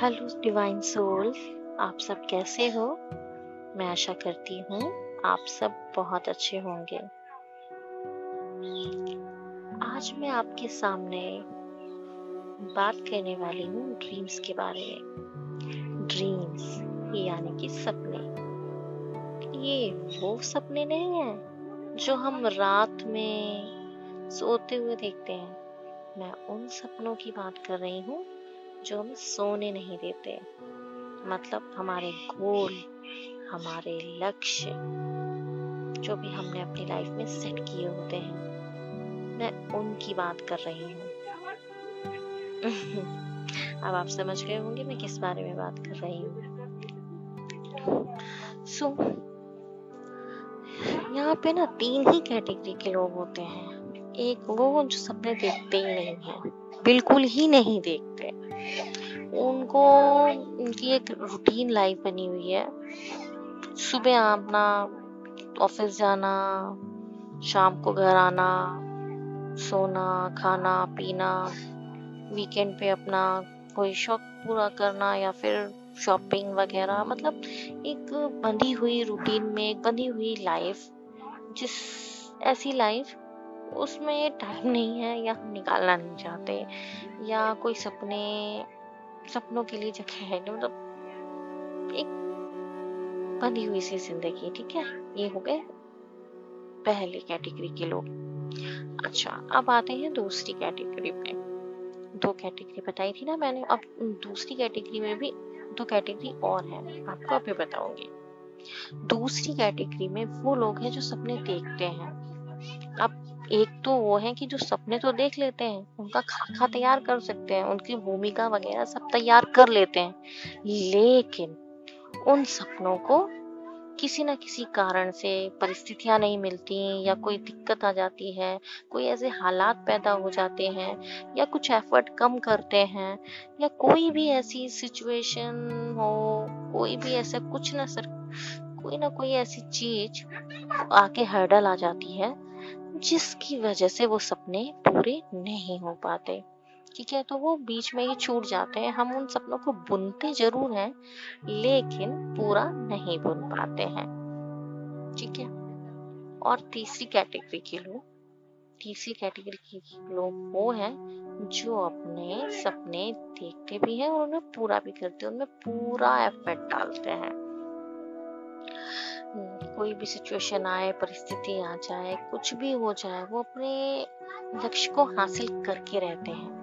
Hello divine soul आप सब कैसे हो? मैं आशा करती हूँ आप सब बहुत अच्छे होंगे। आज मैं आपके सामने बात करने वाली हूँ ड्रीम्स के बारे में। ड्रीम्स यानी कि सपने। ये वो सपने नहीं है जो हम रात में सोते हुए देखते हैं। मैं उन सपनों की बात कर रही हूँ जो हम सोने नहीं देते। मतलब हमारे गोल हमारे लक्ष्य जो भी हमने अपनी लाइफ में सेट किए होते हैं। मैं उनकी बात कर रही हूँ। अब आप समझ गए होंगे मैं किस बारे में बात कर रही हूँ। So, यहाँ पे ना तीन ही कैटेगरी के लोग होते हैं। एक वो जो सपने देखते ही नहीं है। बिल्कुल ही नहीं देखते। उनको, उनकी एक रूटीन लाइफ बनी हुई है। सुबह अपना ऑफ़िस जाना, शाम को घर आना, सोना, खाना, पीना वीकेंड पे अपना कोई शौक पूरा करना या फिर शॉपिंग वगैरह मतलब एक बंधी हुई रूटीन में एक बंधी हुई लाइफ जिस, ऐसी लाइफ उसमें टाइम नहीं है, या हम निकालना नहीं चाहते, या कोई सपने, सपनों के लिए जगह है नहीं मतलब एक बनी हुई सी ज़िंदगी, ठीक है? ये हो गए पहली कैटेगरी के लोग। अच्छा अब आते हैं दूसरी कैटेगरी पे। दो कैटेगरी बताई थी ना मैंने, अब दूसरी कैटेगरी में भी दो कैटेगरी और है, आपको अभी बताऊँगी। दूसरी कैटेगरी में वो लोग हैं जो सपने देखते हैं। अब एक तो वो है कि जो सपने तो देख लेते हैं, उनका खाका तैयार कर सकते हैं, उनकी भूमिका वगैरह सब तैयार कर लेते हैं। लेकिन उन सपनों को किसी ना किसी कारण से परिस्थितियाँ नहीं मिलती या कोई दिक्कत आ जाती है, कोई ऐसे हालात पैदा हो जाते हैं, या कुछ एफर्ट कम करते हैं, या कोई भी ऐसी सिचुएशन हो, कोई भी ऐसा कुछ ना सर, कोई ना कोई ऐसी चीज़ आके हर्डल आ जाती है जिसकी वजह से वो सपने पूरे नहीं हो पाते। ठीक है तो वो बीच में ही छूट जाते हैं। हम उन सपनों को बुनते ज़रूर हैं, लेकिन पूरा नहीं बुन पाते हैं। ठीक है? और तीसरी कैटेगरी के लोग, तीसरी कैटेगरी के लोग वो हैं, जो अपने सपने देखते भी हैं और उन्हें पूरा भी करते हैं, उनमें पूरा एफर्ट डालते हैं। कोई भी सिचुएशन आए, परिस्थिति आ जाए, कुछ भी हो जाए, वो अपने लक्ष्य को हासिल करके रहते हैं।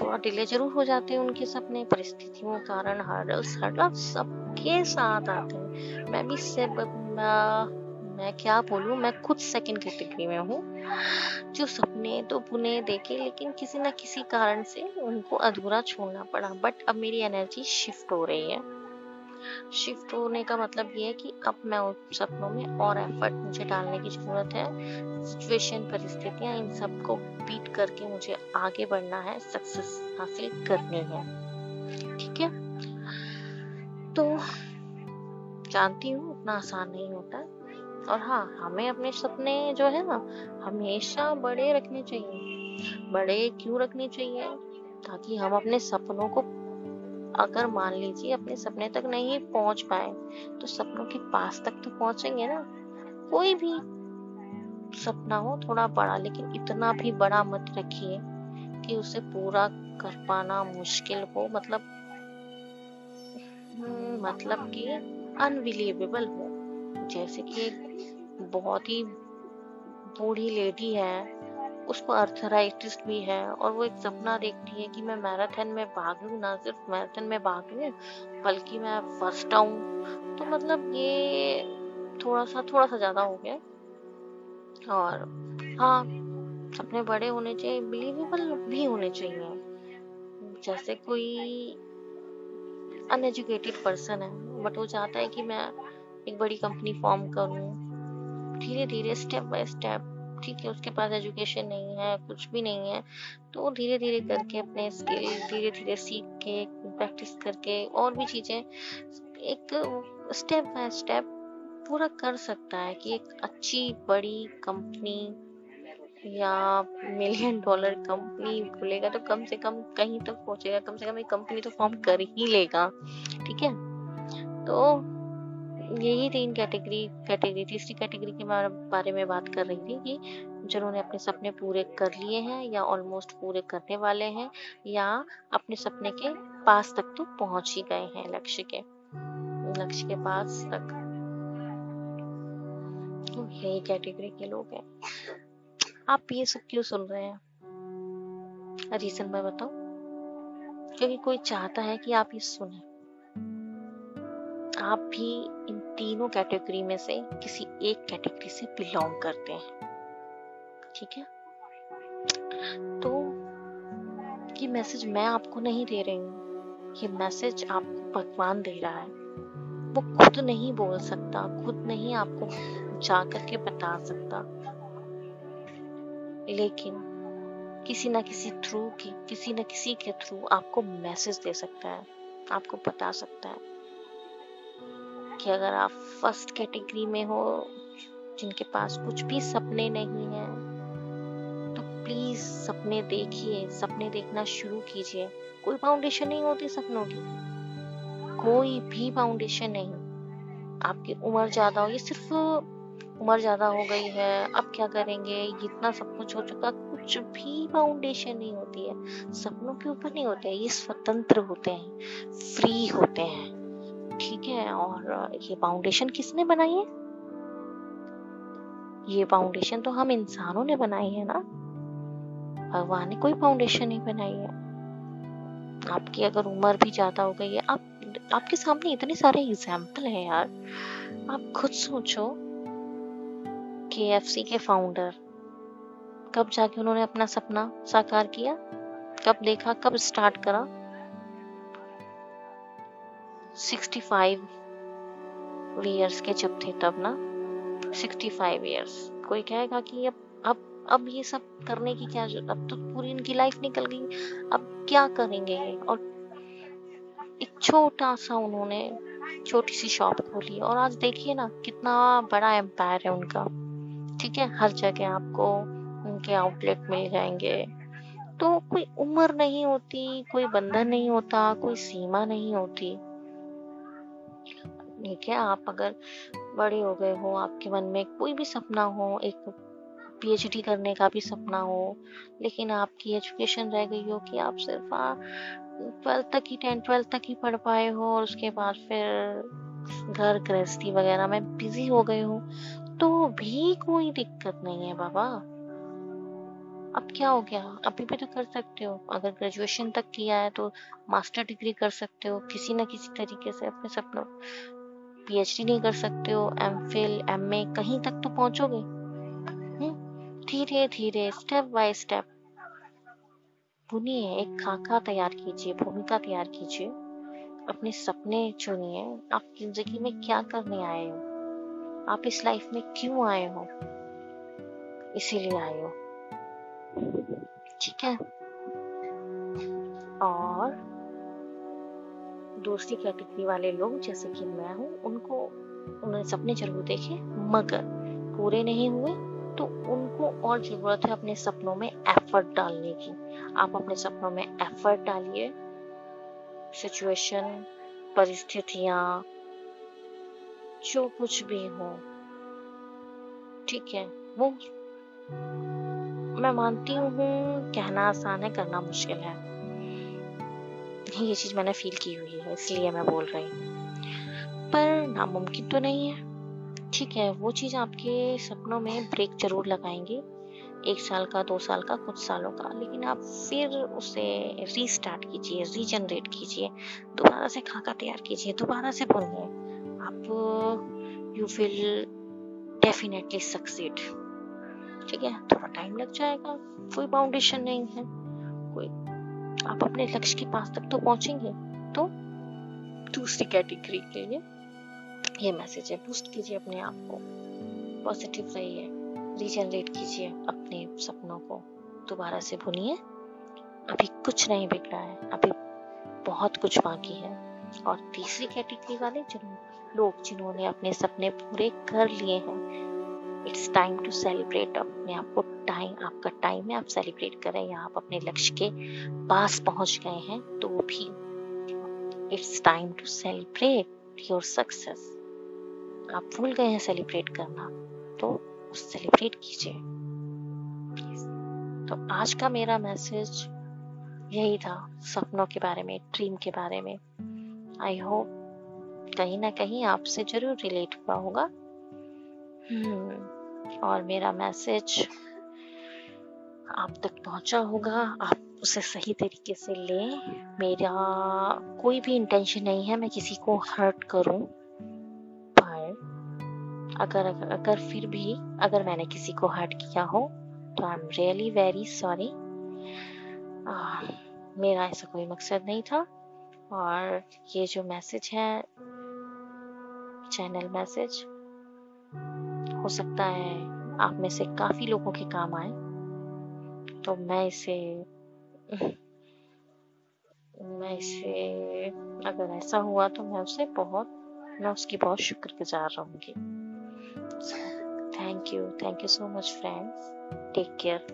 थोड़ा डिले ज़रूर हो जाते हैं उनके सपने, परिस्थितियों कारण हर्डल्स हर्डल्स सबके साथ आते हैं। मैं भी से मैं क्या बोलूँ, मैं खुद सेकंड कैटेगरी में हूँ, जो सपने तो बुने देखे, लेकिन किसी ना किसी कारण से उनको अधूरा छोड़ना पड़ा। बट अब मेरी एनर्जी शिफ्ट हो रही है। शिफ्ट होने का मतलब ये है कि अब मैं उन सपनों में और एफर्ट मुझे डालने की ज़रूरत है। सिचुएशन परिस्थितियाँ, इन सबको बीट करके मुझे आगे बढ़ना है सक्सेस हासिल करनी है। ठीक है? तो जानती हूँ, उतना आसान नहीं होता। और हाँ हमें अपने सपने जो है ना, हमेशा बड़े रखने चाहिए। बड़े क्यों रखने चाहिए? ताकि हम अपने सपनों को अगर मान लीजिए अपने सपने तक नहीं पहुँच पाए तो सपनों के पास तक तो पहुँचेंगे ना। कोई भी सपना हो थोड़ा बड़ा लेकिन इतना भी बड़ा मत रखिए कि उसे पूरा कर पाना मुश्किल हो। मतलब हम्म, मतलब कि अनबिलीवेबल हो। जैसे कि एक बहुत ही बूढ़ी लेडी है उसको अर्थराइटिस भी है और वो एक सपना देखती है कि मैं मैराथन में भाग लूँ ना सिर्फ़ मैराथन में भाग लूँ बल्कि मैं फ़र्स्ट आऊँ। तो मतलब ये थोड़ा सा थोड़ा सा ज़्यादा हो गया। और हाँ सपने बड़े होने चाहिए बिलीवेबल भी होने चाहिए। जैसे कोई अनएजुकेटेड पर्सन है बट वो चाहता है कि मैं एक बड़ी कंपनी फॉर्म करूँ। धीरे धीरे स्टेप बाय स्टेप ठीक है, उसके पास एजुकेशन नहीं है, कुछ भी नहीं है तो धीरे धीरे करके अपने स्किल धीरे धीरे सीख के प्रैक्टिस करके और भी चीज़ें, एक स्टेप बाय स्टेप पूरा कर सकता है कि एक अच्छी, बड़ी कंपनी या मिलियन डॉलर कंपनी खुलेगा तो कम से कम कहीं तक तो पहुंचेगा, कम से कम एक कंपनी तो फॉर्म कर ही लेगा, ठीक है? तो यही तीन कैटेगरी कैटेगरी तीसरी कैटेगरी के बारे में बात कर रही थी कि जिन्होंने अपने सपने पूरे कर लिए हैं या ऑलमोस्ट पूरे करने वाले हैं या अपने सपने के पास तक तो पहुँच ही गए हैं लक्ष्य के लक्ष्य के पास तक। तो यही कैटेगरी के लोग हैं। आप ये सब क्यों सुन रहे हैं? रीजन मैं बताऊँ? क्योंकि कोई चाहता है कि आप ये सुने। आप भी इन तीनों कैटेगरी में से किसी एक कैटेगरी से बिलोंग करते हैं। ठीक है? तो ये मैसेज मैं आपको नहीं दे रही हूँ। ये मैसेज आपको भगवान दे रहा है। वो खुद नहीं बोल सकता, खुद नहीं आपको जा करके बता सकता। लेकिन किसी ना किसी थ्रू की, किसी ना किसी के थ्रू आपको मैसेज दे सकता है, आपको बता सकता है। कि अगर आप फ़र्स्ट कैटेगरी में हो, जिनके पास कुछ भी सपने नहीं है तो प्लीज़ सपने देखिए, सपने देखना शुरू कीजिए। कोई फाउंडेशन नहीं होती सपनों की। कोई भी फाउंडेशन नहीं। आपकी उम्र ज़्यादा हो ये सिर्फ़ उम्र ज़्यादा हो गई है, अब क्या करेंगे? इतना सब कुछ हो चुका, कुछ भी फाउंडेशन नहीं होती है। सपनों के ऊपर नहीं होते ये स्वतंत्र होते हैं फ्री होते हैं। ठीक है और ये फाउंडेशन किसने बनाई है? ये फाउंडेशन तो हम इंसानों ने बनाई है ना? भगवान ने कोई फाउंडेशन नहीं बनाई है। आपकी अगर उम्र भी ज़्यादा हो गई है, आप, आपके सामने इतने सारे एग्ज़ाम्पल हैं यार। आप खुद सोचो के एफ़ सी के फाउंडर कब जाके उन्होंने अपना सपना साकार किया? कब देखा? कब स्टार्ट करा? 65 ईयर्स के जब थे तब ना? 65 ईयर्स कोई कहेगा कि अब अब अब ये सब करने की क्या ज़रूरत? अब तो पूरी इनकी लाइफ निकल गई। अब क्या करेंगे ये? और एक छोटा सा उन्होंने छोटी सी शॉप खोली। और आज देखिए ना, कितना बड़ा एम्पायर है उनका। ठीक है? हर जगह आपको उनके आउटलेट मिल जाएँगे। तो कोई उम्र नहीं होती, कोई बंधन नहीं होता, कोई सीमा नहीं होती। ठीक है, आप अगर बड़े हो गए हो, आपके मन में कोई भी सपना हो, एक पीएचडी करने का भी सपना हो, लेकिन आपकी एजुकेशन रह गई हो कि आप सिर्फ़ ट्वेल्थ तक ही टेंथ ट्वेल्थ तक ही पढ़ पाए हो और उसके बाद फिर घर गृहस्थी वगैरह में बिज़ी हो गए हो तो भी कोई दिक्कत नहीं है बाबा। अब क्या हो गया? अभी भी तो कर सकते हो। अगर ग्रेजुएशन तक किया है तो मास्टर डिग्री कर सकते हो, किसी ना किसी तरीके से अपने सपनों पीएचडी नहीं कर सकते हो एम फिल एम ए कहीं तक तो पहुंचोगे। हम्म, धीरे धीरे स्टेप बाय स्टेप बुनिए एक खाका तैयार कीजिए भूमिका तैयार कीजिए। अपने सपने चुनिए आप ज़िंदगी में क्या करने आए हो? आप इस लाइफ में क्यों आए हो? इसीलिए आए हो। ठीक है? और दूसरी कैटेगरी वाले लोग, जैसे कि मैं हूँ, उनको उन्होंने सपने ज़रूर देखे, मगर पूरे नहीं हुए तो उनको और ज़रूरत है अपने सपनों में एफर्ट डालने की। आप अपने सपनों में एफर्ट डालिए। सिचुएशन परिस्थितियाँ, जो कुछ भी हो। ठीक है, वो मैं मानती हूँ, कहना आसान है, करना मुश्किल है। ये चीज़ मैंने फील की हुई है इसलिए मैं बोल रही हूँ। पर नामुमकिन तो नहीं है। ठीक है, वो चीज़ आपके सपनों में ब्रेक ज़रूर लगाएँगे। एक साल का, दो साल का, कुछ सालों का, लेकिन आप फिर उसे रीस्टार्ट कीजिए रीजनरेट कीजिए। दोबारा से खाका तैयार कीजिए, दोबारा से बोलिए, आप यू विल डेफिनेटली सक्सीड ठीक है, थोड़ा टाइम लग जाएगा, कोई बाउंडेशन नहीं है। आप अपने लक्ष्य के पास तक तो पहुँचेंगे। तो दूसरी कैटेगरी के लिए ये मैसेज है बूस्ट कीजिए अपने आप को। पॉजिटिव रहिए रीजनरेट कीजिए अपने सपनों को। दोबारा से बुनिए अभी कुछ नहीं बिगड़ा है, अभी बहुत कुछ बाकी है। और तीसरी कैटेगरी वाले जिन लोग जिन्होंने अपने सपने पूरे कर लिए हैं इट्स टाइम टू सेलिब्रेट अपने आप को टाइम आपका टाइम है आप सेलिब्रेट करें। या आप अपने लक्ष्य के पास पहुँच गए हैं तो भी it's time to celebrate your success आप भूल गए हैं सेलिब्रेट करना तो सेलिब्रेट कीजिए। तो आज का मेरा मैसेज यही था सपनों के बारे में ड्रीम के बारे में। आई होप कहीं ना कहीं आपसे ज़रूर रिलेट हुआ होगा। हम्म, और मेरा मैसेज आप तक पहुँचा होगा। आप उसे सही तरीके से लें। मेरा कोई भी इंटेंशन नहीं है मैं किसी को हर्ट करूँ। पर अगर अगर, फिर भी अगर मैंने किसी को हर्ट किया हो तो I am really very sorry मेरा ऐसा कोई मकसद नहीं था। और ये जो मैसेज है चैनल मैसेज हो सकता है आप में से काफ़ी लोगों के काम आए। तो मैं इसे मैं इसे, अगर ऐसा हुआ तो मैं उसे बहुत, मैं उसकी बहुत शुक्रगुजार रहूँगी। Thank you thank you so much friends take care